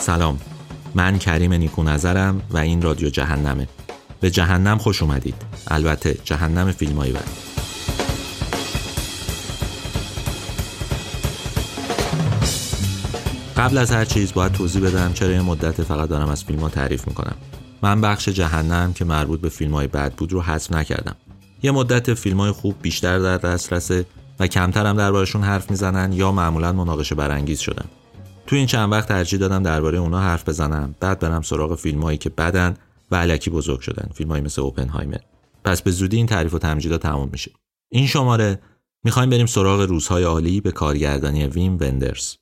سلام. من کریم نیکو نظرم و این رادیو جهنمه. به جهنم خوش اومدید. البته جهنم فیلم هایی قبل از هر چیز باید توضیح بدم چرا یه مدت فقط دارم از فیلم ها تعریف می‌کنم. من بخش جهنم که مربوط به فیلم های بد بود رو حذف نکردم. یه مدت فیلم های خوب بیشتر در دسترسه و کمتر هم دربارشون حرف می‌زنن یا معمولا مناقشه برانگیز شدن. تو این چند وقت ترجیح دادم درباره اونا حرف بزنم. بعد برم سراغ فیلمایی که بدن و علکی بزرگ شدن. فیلمایی مثل اوپنهایمر. پس به زودی این تعریف و تمجیدا تموم میشه. این شماره می‌خوایم بریم سراغ روزهای عالی به کارگردانی ویم وندرز.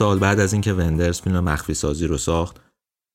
سال بعد از اینکه وندرز فیلم مخفی سازی رو ساخت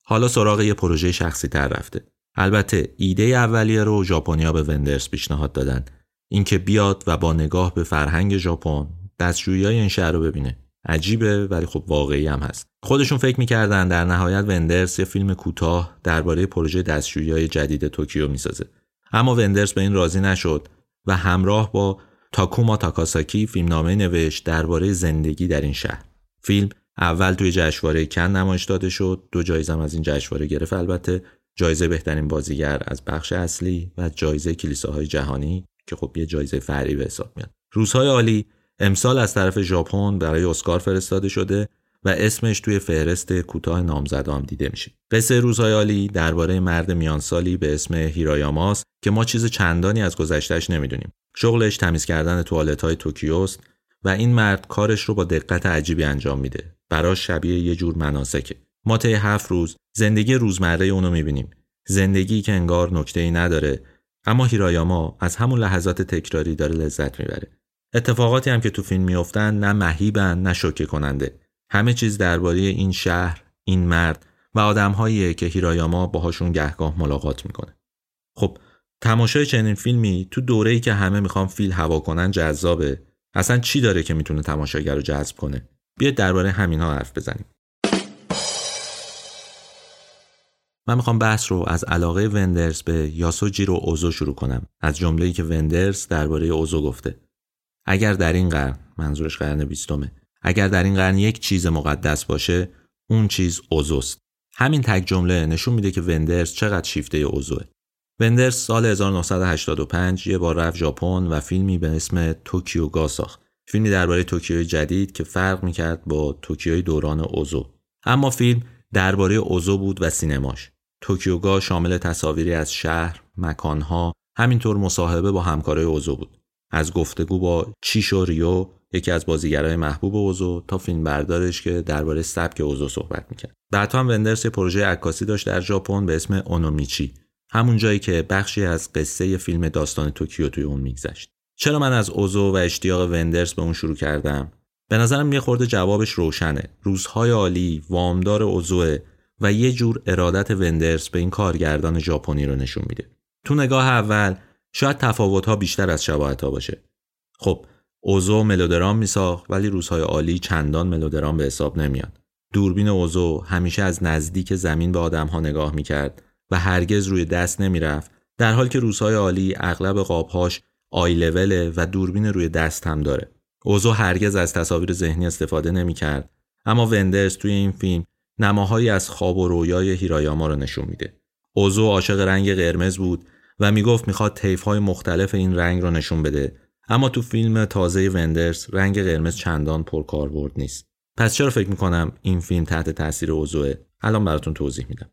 حالا سراغ یه پروژه شخصی تر رفته. البته ایده اولیه رو ژاپنیا به وندرز پیشنهاد دادن. اینکه بیاد و با نگاه به فرهنگ ژاپن دستجویی این شهر رو ببینه. عجیبه ولی خب واقعی هم هست. خودشون فکر می‌کردن در نهایت وندرز یه فیلم کوتاه درباره پروژه دستجویی جدید توکیو می‌سازه. اما وندرز به این راضی نشد و همراه با تاکوما تاکاساکی فیلمنامه نوشت درباره زندگی در این شهر. فیلم اول توی جشنواره کن نمایش داده شد دو جایزه از این جشنواره گرفت البته جایزه بهترین بازیگر از بخش اصلی و جایزه کلیساهای جهانی که خب یه جایزه فرعی به حساب میاد روزهای عالی امسال از طرف ژاپن برای اسکار فرستاده شده و اسمش توی فهرست کوتاه نامزدام دیده میشه. قصه روزهای عالی درباره مرد میانسالی به اسم هیرایاماس که ما چیز چندانی از گذشتهش نمی‌دونیم. شغلش تمیز کردن توالت های توکیوست و این مرد کارش رو با دقت عجیبی انجام میده. براش شبیه یه جور مناسکه. ما طی هفت روز زندگی روزمره اونو می‌بینیم. زندگی که انگار نکته ای نداره اما هیرایاما از همون لحظات تکراری داره لذت می‌بره. اتفاقاتی هم که تو فیلم میافتن نه مهیبن نه شوکه کننده. همه چیز درباره این شهر، این مرد و آدمهایی که هیرایاما باهاشون گهگاه ملاقات می‌کنه. خب تماشای چنین فیلمی تو دوره‌ای که همه می‌خوان فیل هوا کنن جذابه اصلا چی داره که می‌تونه تماشاگر رو جذب کنه؟ بیاید درباره همین ها حرف بزنیم. من می‌خوام بحث رو از علاقه وندرز به یاسوجیرو اوزو شروع کنم. از جمله‌ای که وندرز درباره اوزو گفته. اگر در این قرن منظورش قرن بیستمه اگر در این قرن یک چیز مقدس باشه اون چیز اوزوست. همین تک جمله نشون میده که وندرز چقدر شیفته اوزوه. وندرز سال 1985 یه بار رفت ژاپن و فیلمی به اسم توکیو گا ساخت. فیلمی درباره توکیوی جدید که فرق می‌کرد با توکیوی دوران اوزو. اما فیلم درباره اوزو بود و سینماش. توکیوگا شامل تصاویری از شهر، مکانها، همینطور مصاحبه با همکارای اوزو بود. از گفتگو با چیشو ریو یکی از بازیگرای محبوب اوزو تا فیلم بردارش که درباره سبک اوزو صحبت می‌کرد. بعدها هم وندرز پروژه عکاسی داشت در ژاپن به اسم اونومیچی همون جایی که بخشی از قصه فیلم داستان توکیو توی اون میگذشت. چرا من از اوزو و اشتیاق وندرز به اون شروع کردم؟ به نظرم یه خورده جوابش روشنه. روزهای عالی وامدار اوزوه و یه جور ارادت وندرز به این کارگردان ژاپنی رو نشون میده. تو نگاه اول شاید تفاوتها بیشتر از شباهتها باشه. خب اوزو ملودرام میساخت ولی روزهای عالی چندان ملودرام به حساب نمیاد. دوربین اوزو همیشه از نزدیک زمین به آدمها نگاه می‌کرد. و هرگز روی دست نمی‌رفت. در حالی که روزهای عالی اغلب قابهاش آی لوله و دوربین روی دست هم داره. اوزو هرگز از تصاویر ذهنی استفاده نمی‌کرد. اما وندرز توی این فیلم نماهایی از خواب و رویای هیرایاما رو نشون میده. اوزو عاشق رنگ قرمز بود و می‌گفت می‌خواد های مختلف این رنگ رو نشون بده. اما تو فیلم تازه وندرز رنگ قرمز چندان پرکاربرد نیست. پس چرا فکر می‌کنم این فیلم تحت تاثیر اوزوه الان براتون توضیح میدم.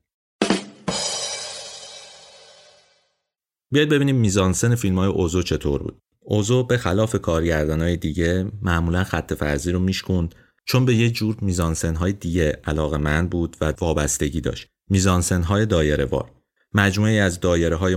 بیاید ببینیم میزانسن فیلم های اوزو چطور بود اوزو به خلاف های دیگه معمولا خط فرضی رو میشکوند چون به یه جور میزانسن های دیگه علاقه من بود و وابستگی داشت میزانسن های دایره وار مجموعه از دایره های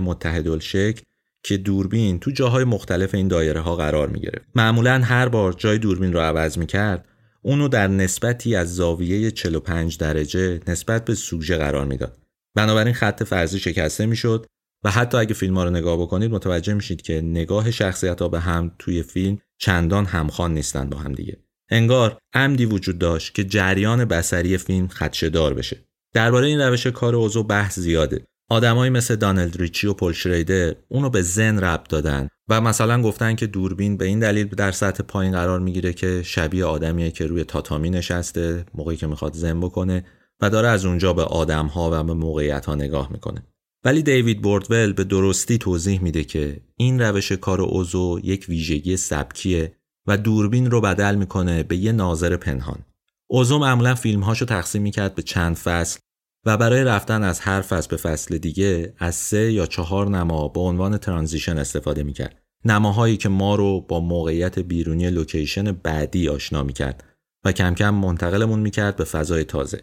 شکل که دوربین تو جاهای مختلف این دایره ها قرار می گرفت. معمولا هر بار جای دوربین رو عوض می کرد اونو در نسبتی از زاویه 45 درجه نسبت به سوژه قرار می‌داد. بنابراین خط فرضی شکسته می‌شد و حتی اگه فیلم ها رو نگاه بکنید متوجه میشید که نگاه شخصیت ها به هم توی فیلم چندان همخوان نیستند با هم دیگه. انگار عمدی وجود داشت که جریان بسری فیلم خدشدار بشه. درباره این روش کار اوزو بحث زیاده. آدمایی مثل دانلد ریچی و پل شریدر اونو به زن ربط دادن و مثلا گفتن که دوربین به این دلیل در سطح پایین قرار می‌گیره که شبیه آدمیه که روی تاتامی نشسته موقعی که می‌خواد زن بکنه و داره از اونجا به آدمها و به موقعیت ها نگاه می‌کنه ولی دیوید بوردول به درستی توضیح میده که این روش کار اوزو یک ویژگی سبکیه و دوربین رو بدل می‌کنه به یه ناظر پنهان اوزو معمولا فیلمهاشو تقسیم می‌کرد به چند فصل و برای رفتن از هر فصل به فصل دیگه از سه یا چهار نما به عنوان transition استفاده می‌کرد. نماهایی که ما رو با موقعیت بیرونی لوکیشن بعدی آشنا می‌کرد و کم کم منتقلمون می‌کرد به فضای تازه.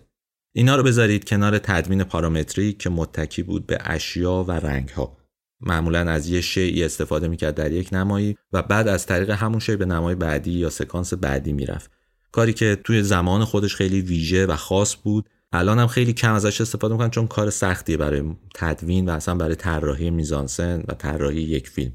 اینا رو بذارید کنار تدوین پارامتری که متکی بود به اشیا و رنگها. معمولا از یه شیعی استفاده می‌کرد در یک نمایی و بعد از طریق همون شی به نمای بعدی یا سکانس بعدی می‌رفت. کاری که توی زمان خودش خیلی ویژه و خاص بود الان هم خیلی کم ازش استفاده می‌کنن چون کار سختیه برای تدوین و اصلا برای طراحی میزانسن و طراحی یک فیلم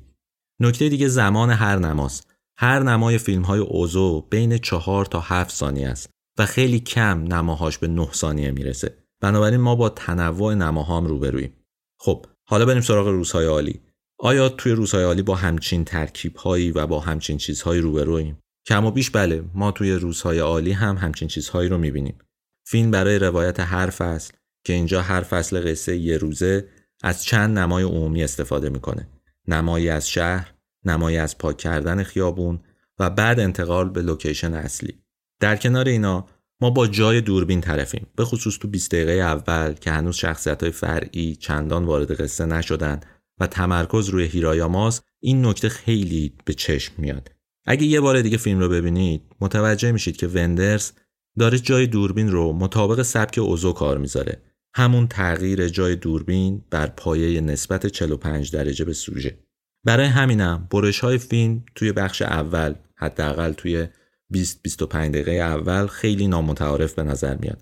نکته دیگه زمان هر نماست هر نمای فیلم های اوزو بین چهار تا هفت ثانیه است و خیلی کم نماهاش به نه ثانیه می‌رسه. بنابراین ما با تنوع نماهام روبرویم خب حالا بریم سراغ روزهای عالی. آیا توی روزهای عالی با همچین ترکیب هایی و با همچین چیزهایی روبرویم کم و بیش بله ما توی روزهای عالی هم همچین چیزهایی رو می‌بینیم. فیلم برای روایت هر فصل که اینجا هر فصل قصه یه روزه از چند نمای عمومی استفاده می‌کنه. نمایی از شهر نمایی از پاک کردن خیابون و بعد انتقال به لوکیشن اصلی. در کنار اینا ما با جای دوربین طرفیم. به خصوص تو 20 دقیقه اول که هنوز شخصیت های فرعی چندان وارد قصه نشدن و تمرکز روی هیرایاماس این نکته خیلی به چشم میاد. اگه یه بار دیگه فیلم رو ببینید متوجه میشید که وندرز داره جای دوربین رو مطابق سبک اوزو کار می‌ذاره. همون تغییر جای دوربین بر پایه نسبت 45 درجه به سوژه. برای همینم برش های فیلم توی بخش اول حداقل توی 20 25 دقیقه اول خیلی نامتعارف به نظر میاد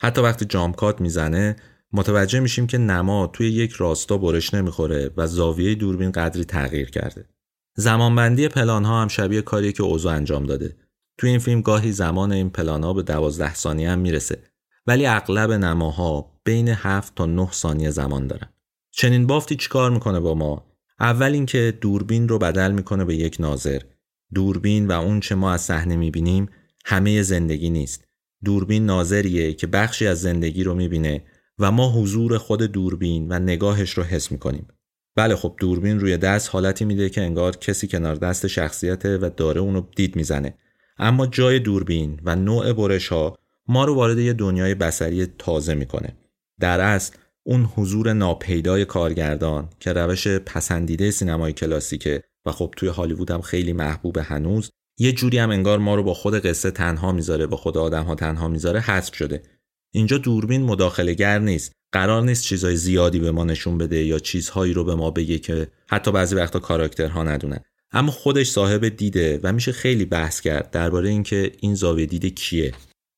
حتی وقتی جامکات می‌زنه متوجه میشیم که نما توی یک راستا برش نمی‌خوره و زاویه دوربین قدری تغییر کرده زمانبندی پلان ها هم شبیه کاری که اوزو انجام داده توی این فیلم گاهی زمان این پلانا به دوازده ثانیه هم می‌رسه ولی اغلب نماها بین 7 تا 9 ثانیه زمان دارن. چنین بافتی چیکار می‌کنه با ما؟ اول اینکه دوربین رو بدل می‌کنه به یک ناظر. دوربین و اون چه ما از صحنه می‌بینیم همه زندگی نیست. دوربین ناظریه که بخشی از زندگی رو می‌بینه و ما حضور خود دوربین و نگاهش رو حس می‌کنیم. بله خب دوربین روی دست حالتی میده که انگار کسی کنار دست شخصیته و داره اونو دید می‌زنه اما جای دوربین و نوع برش ها ما رو وارد یه دنیای بسری تازه می‌کنه در اصل اون حضور ناپیدای کارگردان که روش پسندیده سینمای کلاسیکه و خب توی هالیوود هم خیلی محبوب هنوز. یه جوری هم انگار ما رو با خود قصه تنها می‌ذاره با خود آدم ها تنها می‌ذاره حذف شده. اینجا دوربین مداخله گر نیست. قرار نیست چیزای زیادی به ما نشون بده یا چیزهایی رو به ما بگه که حتی بعضی وقتا کاراکترها ندونن. اما خودش صاحب دیده و میشه خیلی بحث کرد درباره اینکه این زاویه دیده کیه.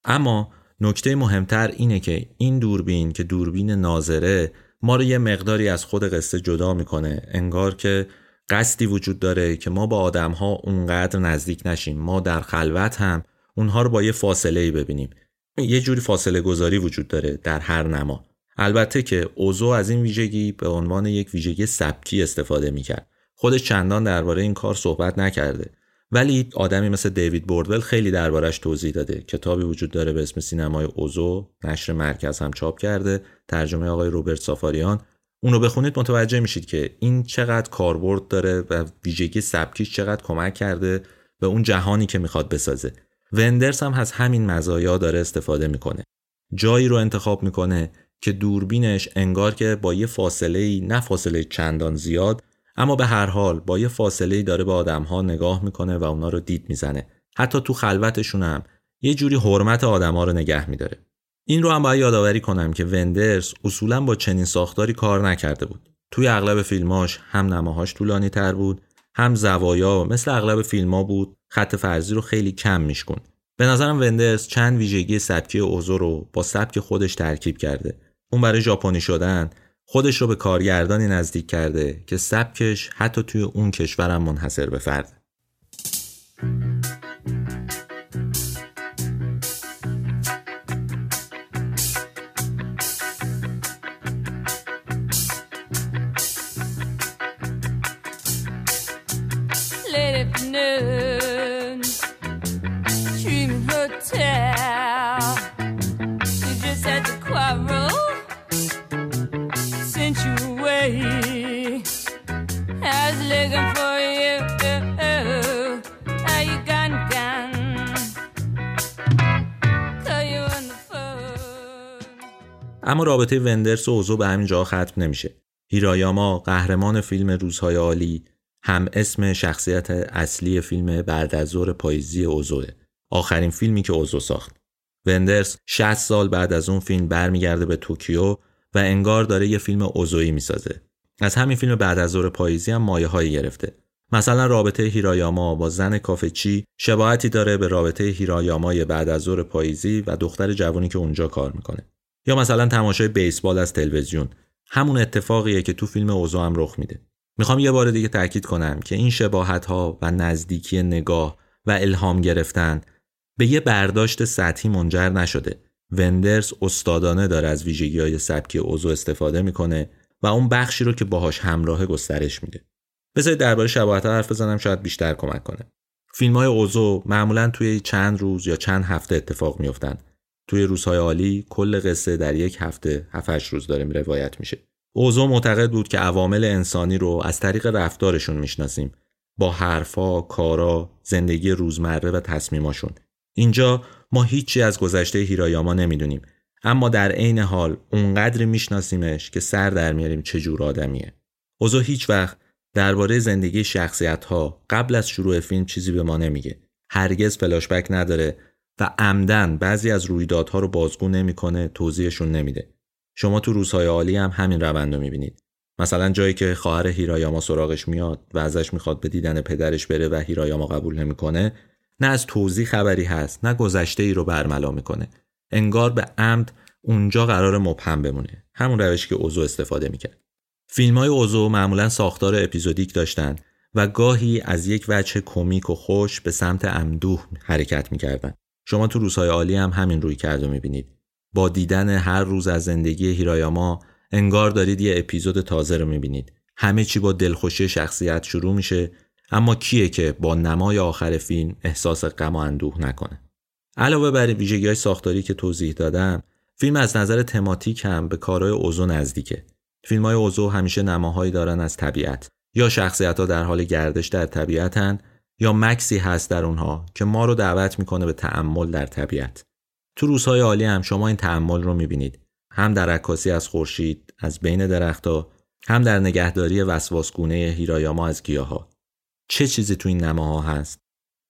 اما نکته مهمتر اینه که این دوربین که دوربین ناظره ما رو یه مقداری از خود قصه جدا می‌کنه. انگار که قصدی وجود داره که ما با آدم ها اونقدر نزدیک نشیم. ما در خلوت هم اونها رو با یه فاصله ای ببینیم. یه جوری فاصله گذاری وجود داره در هر نما. البته که اوزو از این ویژگی به عنوان یک ویژگی سبکی استفاده می‌کرد. خودش چندان درباره این کار صحبت نکرده. ولی آدمی مثل دیوید بوردول خیلی دربارش توضیح داده. کتابی وجود داره به اسم سینمای اوزو. نشر مرکز هم چاپ کرده. ترجمه آقای روبرت سافاریان. اونو بخونید متوجه میشید که این چقدر کاربرد داره و ویژگی سبکیش چقدر کمک کرده به اون جهانی که می‌خواد بسازه. وندرس هم از همین مزایا داره استفاده می‌کنه. جایی رو انتخاب می‌کنه که دوربینش انگار که با یه فاصله نه فاصله چندان زیاد اما به هر حال با یه فاصله ای داره به آدمها نگاه می‌کنه و اونا رو دید می‌زنه. حتی تو خلوتشون هم یه جوری حرمت آدمها رو نگه میداره. این رو هم باید یادآوری کنم که وندرز اصولا با چنین ساختاری کار نکرده بود. توی اغلب فیلماش هم نماهاش طولانی تر بود هم زوایا مثل اغلب فیلما بود خط فرضی رو خیلی کم میشکن به نظرم وندرز چند ویژگی سبکی اوزو رو با سبک خودش ترکیب کرده. اون برای ژاپنی شدن خودش رو به کارگردانی نزدیک کرده که سبکش حتی توی اون کشورم منحصر به فرد اما رابطه وندرس و اوزو به همین جا ختم نمیشه. هیرایاما قهرمان فیلم روزهای عالی هم اسم شخصیت اصلی فیلم بعد از ظهر پاییزی اوزوه. آخرین فیلمی که اوزو ساخت. وندرس 60 سال بعد از اون فیلم برمیگرده به توکیو و انگار داره یه فیلم اوزویی می‌سازه. از همین فیلم بعد از ظهر پاییزی هم مایه هایی گرفته. مثلا رابطه هیرایاما با زن کافچی شباهتی داره به رابطه هیرایامای بعد از ظهر پاییزی و دختر جوانی که اونجا کار می‌کنه. یا مثلا تماشای بیسبال از تلویزیون همون اتفاقیه که تو فیلم اوزو هم رخ میده می‌خوام یه بار دیگه تاکید کنم که این شباهت ها و نزدیکی نگاه و الهام گرفتن به یه برداشت سطحی منجر نشده. وندرز استادانه داره از ویژگی های سبکی اوزو استفاده می‌کنه و اون بخشی رو که باهاش همراه گسترش میده. بذارید درباره شباهت ها حرف بزنم شاید بیشتر کمک کنه. فیلم های اوزو معمولا توی چند روز یا چند هفته اتفاق میافتند توی روزهای عالی کل قصه در یک هفته 7 روز داره می روایت میشه. اوزو معتقد بود که عوامل انسانی رو از طریق رفتارشون می‌شناسیم با حرفا، کارا، زندگی روزمره و تصمیماشون. اینجا ما هیچی از گذشته هیرایاما نمی‌دونیم اما در عین حال اونقدر میشناسیمش که سر در میاریم چه جور آدمیه. اوزو هیچ وقت درباره زندگی شخصیت ها قبل از شروع فیلم چیزی به ما نمیگه. هرگز فلاشبک نداره و عمدن بعضی از رویدادها رو بازگو نمی‌کنه توضیحشون نمیده شما تو روزهای عالی هم همین روند رو می‌بینید. مثلا جایی که خواهر هیرایاما سراغش میاد و ازش می‌خواد به دیدن پدرش بره و هیرایاما قبول نمی‌کنه نه از توضیح خبری هست نه گذشته ای رو برملا می‌کنه. انگار به عمد اونجا قرار مبهم بمونه. همون روشی که اوزو استفاده می‌کرد. فیلم های اوزو معمولا ساختار اپیزودیک داشتن و گاهی از یک وجه کمیک و خوش به سمت امدوه حرکت می‌کردن. شما تو روزهای عالی هم همین روی کرده می‌بینید. با دیدن هر روز از زندگی هیرایاما انگار دارید یه اپیزود تازه رو می‌بینید. همه چی با دلخوشی شخصیت شروع میشه اما کیه که با نمای آخر فیلم احساس غم و اندوه نکنه؟ علاوه بر ویژگی های ساختاری که توضیح دادم فیلم از نظر تماتیک هم به کارهای اوزو نزدیکه. فیلم های اوزو همیشه نماهایی دارن از طبیعت. یا شخصیت ها در حال گردش در طبیعتن یا مکسی هست در اونها که ما رو دعوت می‌کنه به تعمل در طبیعت. تو روزهای عالی هم شما این تعمل رو می‌بینید. هم در عکاسی از خورشید از بین درختها هم در نگهداری وسواسگونه هیرایاما از گیاها. چه چیزی تو این نماها هست؟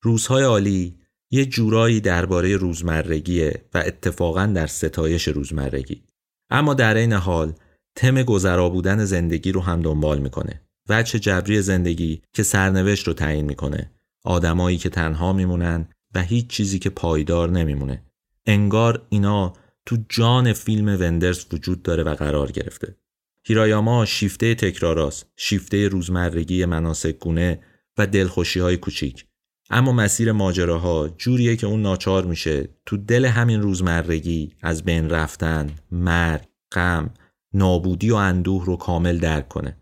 روزهای عالی یه جورایی درباره روزمرگیه و اتفاقا در ستایش روزمرگی. اما در این حال تم گذرا بودن زندگی رو هم دنبال می‌کنه. وجه جبری زندگی که سرنوشت رو تعیین می‌کنه. آدمایی که تنها میمونن و هیچ چیزی که پایدار نمیمونه. انگار اینا تو جان فیلم وندرز وجود داره و قرار گرفته. هیرایاما شیفته تکراراست شیفته روزمرگی مناسک گونه و دلخوشی های کوچیک. اما مسیر ماجراها جوریه که اون ناچار میشه تو دل همین روزمرگی از بین رفتن مرگ غم نابودی و اندوه رو کامل درک کنه.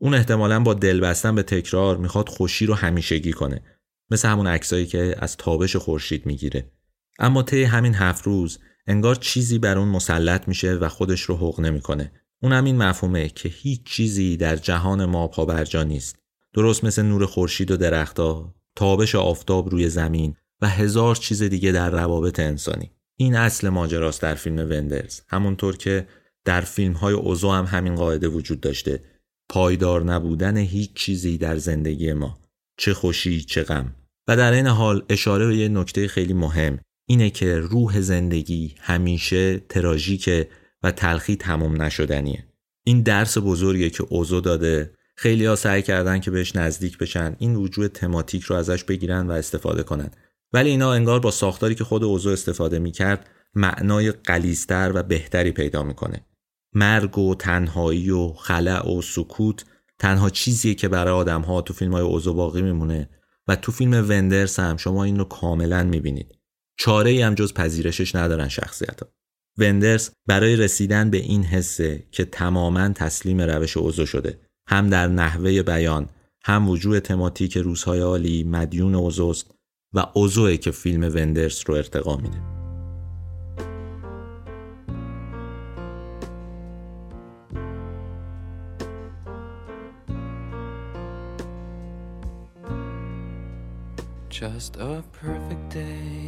اون احتمالا با دل بستن به تکرار می‌خواد خوشی رو همیشگی کنه. مثل همون عکسایی که از تابش خورشید می‌گیره. اما طی همین هفت روز انگار چیزی بر اون مسلط میشه و خودش رو حق نمی‌کنه. اون هم این مفهومه که هیچ چیزی در جهان ما پابرجا نیست. درست مثل نور خورشید و درختها تابش آفتاب روی زمین و هزار چیز دیگه در روابط انسانی. این اصل ماجراست در فیلم وندرز. همونطور که در فیلم های اوزو هم همین قاعده وجود داشته. پایدار نبودن هیچ چیزی در زندگی ما. چه خوشی چه غم. و در این حال اشاره به یه نکته خیلی مهم. اینه که روح زندگی همیشه تراژیکه و تلخی تمام نشدنیه. این درس بزرگیه که اوزو داده. خیلی ها سعی کردن که بهش نزدیک بشن. این وجود تماتیک رو ازش بگیرن و استفاده کنن. ولی اینا انگار با ساختاری که خود اوزو استفاده می‌کرد معنای قلیزتر و بهتری پیدا می‌کنه. مرگ و تنهایی و خلع و سکوت تنها چیزیه که برای آدم ها تو فیلم های اوزو باقی میمونه و تو فیلم وندرس هم شما این رو کاملا می‌بینید. چاره ای هم جز پذیرشش ندارن شخصیت ها. وندرس برای رسیدن به این حسه که تماما تسلیم روش اوزو شده هم در نحوه بیان هم وجود تماتیک روزهای عالی مدیون اوزوست و اوزوه که فیلم وندرس رو ارتقا میده Just a perfect day.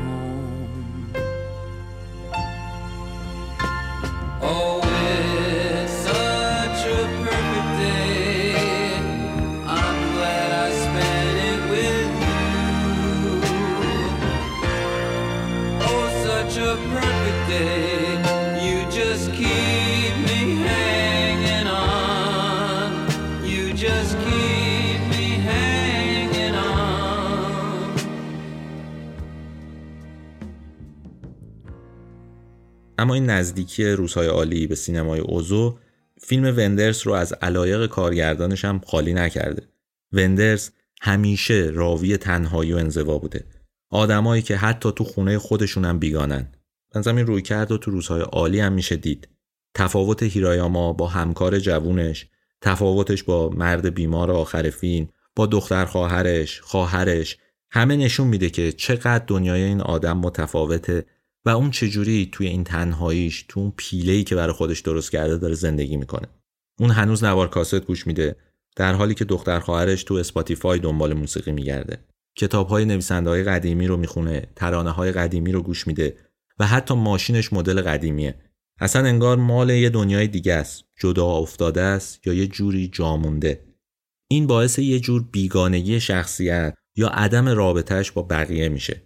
Oh, اما این نزدیکی روزهای عالی به سینمای اوزو فیلم وندرز رو از علایق کارگردانش هم خالی نکرده. وندرز همیشه راوی تنهایی و انزوا بوده. آدمایی که حتی تو خونه خودشون هم بیگانن. بنظرم این روی کرد و تو روزهای عالی هم میشه دید. تفاوت هیرایاما با همکار جوونش، تفاوتش با مرد بیمار آخر فیلم، با دختر خواهرش، خواهرش، همه نشون میده که چقدر دنیای این آدم متفاوته و اون چجوری توی این تنهاییش تو اون پیله‌ای که برای خودش درست کرده داره زندگی می‌کنه. اون هنوز نوار کاست گوش میده در حالی که دختر خواهرش تو Spotify دنبال موسیقی میگرده. کتاب های نویسنده های قدیمی رو می‌خونه، ترانه های قدیمی رو گوش میده و حتی ماشینش مدل قدیمیه. اصلا انگار مال یه دنیای دیگه است، جدا افتاده است یا یه جوری جامونده. این باعث یه جور بیگانگی شخصیت یا عدم رابطهش با بقیه میشه.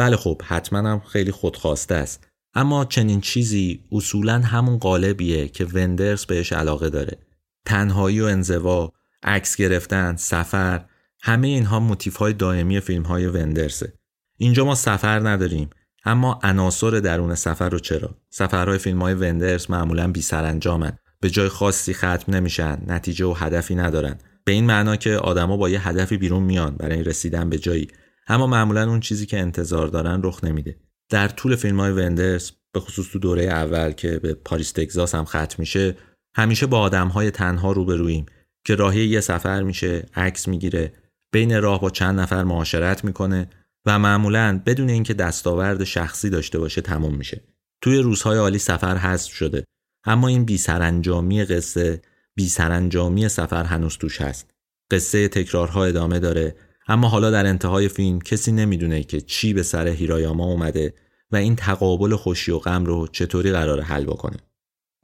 بله خب حتما هم خیلی خودخواسته است. اما چنین چیزی اصولا همون قالبیه که وندرز بهش علاقه داره. تنهایی و انزوا عکس گرفتن سفر همه اینها موتیف های دائمی فیلم های وندرسه اینجا ما سفر نداریم اما عناصر درون سفر رو چرا؟ سفرهای فیلم های وندرز معمولا بی سرانجامن به جای خاصی ختم نمیشن نتیجه و هدفی ندارن. به این معنا که آدما با یه هدفی بیرون میان برای رسیدن به جایی. اما معمولا اون چیزی که انتظار دارن رخ نمیده. در طول فیلم های وندرز به خصوص تو دوره اول که به پاریس تگزاس هم ختم میشه همیشه با آدم های تنها روبرویم که راهی یه سفر میشه عکس می‌گیره بین راه با چند نفر معاشرت می‌کنه و معمولا بدون اینکه دستاورد شخصی داشته باشه تموم میشه. توی روزهای عالی سفر حذف شده. اما این بی سرانجامی قصه بی سرانجامی سفر هنوز توش هست. قصه تکرارها ادامه داره. اما حالا در انتهای فیلم کسی نمی‌دونه که چی به سر هیرایاما اومده و این تقابل خوشی و غم رو چطوری قرار حل بکنه.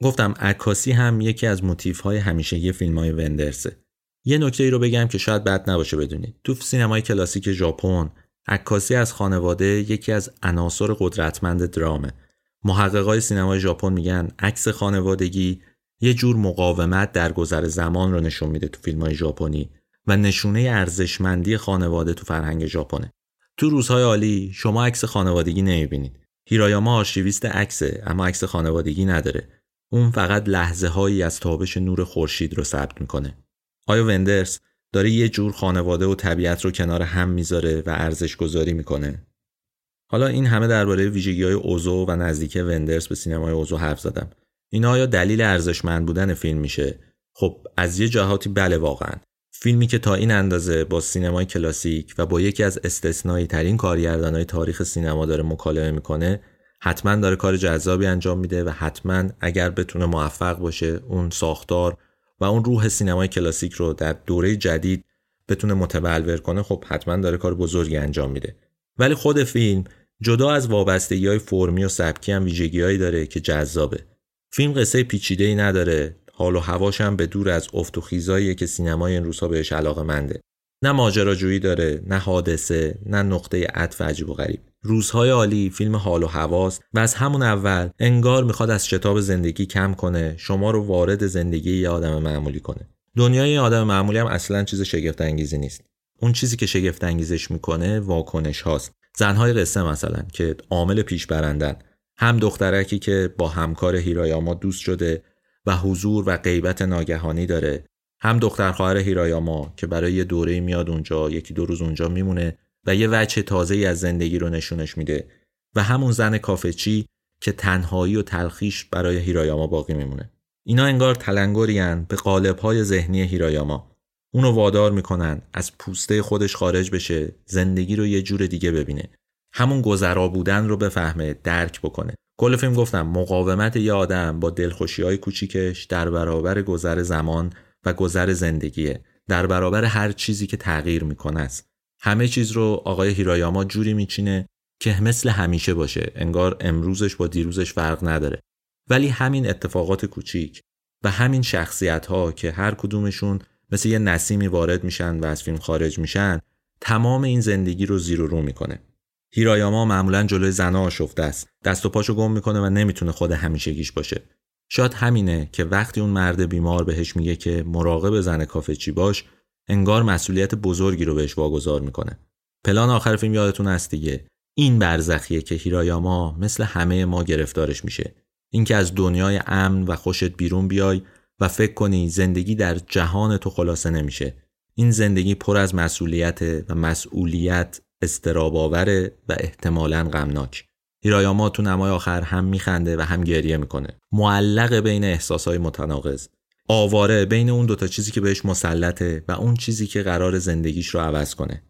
گفتم عکاسی هم یکی از موتیف های همیشه یه فیلم های وندرسه. یه نکته ای رو بگم که شاید بد نباشه بدونید. تو سینمای کلاسیک ژاپن عکاسی از خانواده یکی از عناصر قدرتمند درامه. محققای سینمای ژاپن میگن عکس خانوادگی یه جور مقاومت در گذر زمان رو نشون میده تو فیلم های ژاپنی و نشونه ارزشمندی خانواده تو فرهنگ ژاپنه. تو روزهای عالی شما عکس خانوادگی نمی‌بینید. هیرایاما آرشیویست عکسه اما عکس خانوادگی نداره. اون فقط لحظه هایی از تابش نور خورشید رو ثبت می‌کنه. آیا وندرز داره یه جور خانواده و طبیعت رو کنار هم می‌ذاره و ارزش گذاری می‌کنه؟ حالا این همه درباره ویژگی های اوزو و نزدیکی وندرز به سینمای اوزو حرف زدم. اینا آیا دلیل ارزشمند بودن فیلم میشه؟ خب از یه جهاتی بله واقعا فیلمی که تا این اندازه با سینمای کلاسیک و با یکی از استثنایی ترین کارگردانهای تاریخ سینما داره مکالمه می‌کنه حتما داره کار جذابی انجام میده و حتما اگر بتونه موفق باشه اون ساختار و اون روح سینمای کلاسیک رو در دوره جدید بتونه متبلور کنه خب حتما داره کار بزرگی انجام میده. ولی خود فیلم جدا از وابستگی های فرمی و سبکی هم ویژگی داره که جذابه. فیلم قصه پیچیده ای نداره حال و هواش هم به دور از افت و خیزاییه که سینمای این روزها بهش علاقه منده نه ماجراجویی داره نه حادثه نه نقطه عطف عجیب و غریب. روزهای عالی فیلم حال و هواست و از همون اول انگار می‌خواد از شتاب زندگی کم کنه شما رو وارد زندگی یه آدم معمولی کنه. دنیای یه آدم معمولی هم اصلا چیز شگفت انگیزی نیست. اون چیزی که شگفت انگیزش می‌کنه واکنش هاست. زنهای قصه مثلا که عامل پیش برندن هم دخترکی که با همکار هیرایاما دوست شده و حضور و غیبت ناگهانی داره. هم دختر خواهر هیرایاما که برای یه دوره میاد اونجا یکی دو روز اونجا میمونه و یه وجه تازه ای از زندگی رو نشونش میده. و همون زن کافچی که تنهایی و تلخیش برای هیرایاما باقی میمونه. اینا انگار تلنگرین به های ذهنی هیرایاما. اونو وادار می‌کنن از پوسته خودش خارج بشه زندگی رو یه جور دیگه ببینه. همون گذرا بودن رو بفهمه درک بکنه. کل فیلم گفتم مقاومت یه آدم با دلخوشی های کوچیکش در برابر گذر زمان و گذر زندگیه. در برابر هر چیزی که تغییر می‌کنه است. همه چیز رو آقای هیرایاما جوری میچینه که مثل همیشه باشه. انگار امروزش با دیروزش فرق نداره. ولی همین اتفاقات کوچیک و همین شخصیت ها که هر کدومشون مثل یه نسیمی وارد میشن و از فیلم خارج میشن تمام این زندگی رو زیر و رو می‌کنه. هیرایاما معمولا جلوی زنا آشفته است. دست و پاشو گم می‌کنه و نمی‌تونه خود همیشگیش باشه. شاید همینه که وقتی اون مرد بیمار بهش میگه که مراقب زن کافه چی باش انگار مسئولیت بزرگی رو بهش واگذار می‌کنه. پلان آخر فیلم یادتون هست دیگه. این برزخیه که هیرایاما مثل همه ما گرفتارش میشه. اینکه از دنیای امن و خوشت بیرون بیای و فکر کنی زندگی در جهان تو خلاصه نمیشه. این زندگی پر از مسئولیت و مسئولیت استراباوره و احتمالا غمناک. هیرایاما تو نمای آخر هم میخنده و هم گریه می‌کنه. معلق بین احساسهای متناقض. آواره بین اون دوتا چیزی که بهش مسلطه و اون چیزی که قرار زندگیش رو عوض کنه.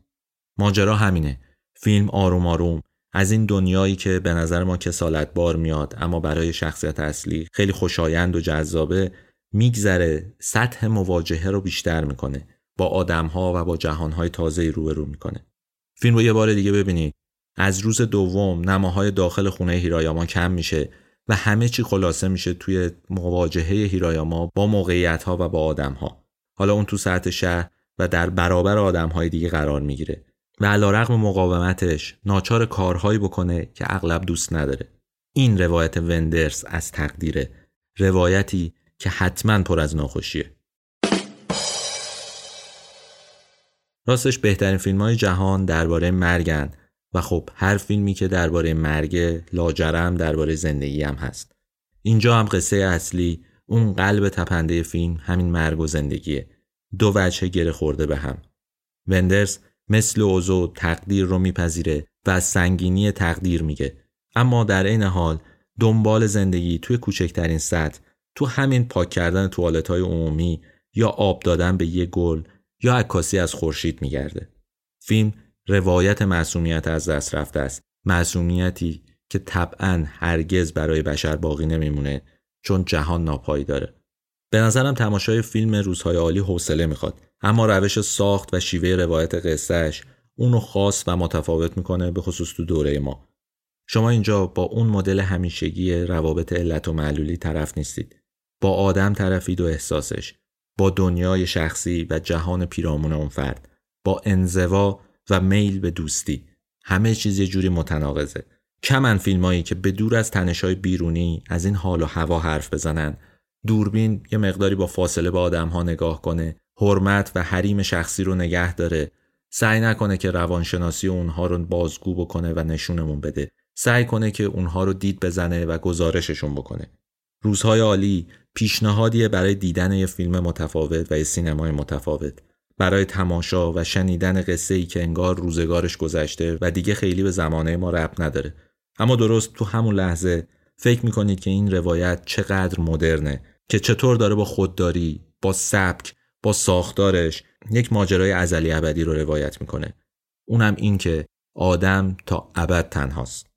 ماجرا همینه. فیلم آروم آروم. از این دنیایی که به نظر ما کسالت بار میاد اما برای شخصیت اصلی خیلی خوشایند و جذابه میگذره سطح مواجهه رو بیشتر می‌کنه. با آدمها و با جهانهای تازه روبرو می‌کنه. فیلم رو یه بار دیگه ببینید از روز دوم نماهای داخل خونه هیرایاما کم میشه و همه چی خلاصه میشه توی مواجهه هیرایاما با موقعیت ها و با آدم ها. حالا اون تو سطح شهر و در برابر آدم های دیگه قرار می‌گیره و علا رقم مقاومتش ناچار کارهایی بکنه که اغلب دوست نداره. این روایت وندرز از تقدیره روایتی که حتما پر از ناخوشیه. راستش بهترین فیلم های جهان درباره مرگن. و خب هر فیلمی که درباره مرگ لاجرم درباره زندگی هم هست. اینجا هم قصه اصلی اون قلب تپنده فیلم همین مرگ و زندگیه. دو وجه گره خورده به هم. وندرز مثل اوزو تقدیر رو میپذیره و از سنگینی تقدیر میگه. اما در این حال دنبال زندگی توی کوچکترین سطح تو همین پاک کردن توالت های عمومی یا آب دادن به یه گل یا عکاسی از خورشید میگرده. فیلم روایت معصومیت از دست رفته است. معصومیتی که طبعا هرگز برای بشر باقی نمیمونه چون جهان ناپایی داره. به نظرم تماشای فیلم روزهای عالی حوصله می‌خواد. اما روش ساخت و شیوه روایت قصهش اونو خاص و متفاوت می‌کنه به خصوص تو دوره ما. شما اینجا با اون مدل همیشگی روابط علت و معلولی طرف نیستید. با آدم طرفید و احساسش. با دنیای شخصی و جهان پیرامون اون فرد با انزوا و میل به دوستی. همه چیز یه جوری متناقضه. کمن فیلمایی که به دور از تنشای بیرونی از این حال و هوا حرف بزنن. دوربین یه مقداری با فاصله به آدم ها نگاه کنه حرمت و حریم شخصی رو نگه داره. سعی نکنه که روانشناسی اونها رو بازگو بکنه و نشونمون بده. سعی کنه که اونها رو دید بزنه و گزارششون بکنه. روزهای عالی پیشنهادیه برای دیدن یه فیلم متفاوت و یه سینمای متفاوت. برای تماشا و شنیدن قصه ای که انگار روزگارش گذشته و دیگه خیلی به زمانه ما ربط نداره. اما درست تو همون لحظه فکر می‌کنید که این روایت چقدر مدرنه که چطور داره با خودداری با سبک با ساختارش یک ماجرای ازلی ابدی رو روایت می‌کنه. اونم این که آدم تا ابد تنهاست.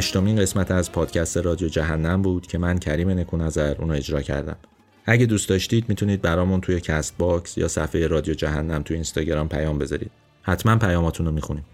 هشتمین قسمت از پادکست رادیو جهنم بود که من کریم نکونظر اونو اجرا کردم. اگه دوست داشتید می‌تونید برامون توی Castbox یا صفحه رادیو جهنم توی اینستاگرام پیام بذارید. حتما پیاماتون رو می‌خونیم.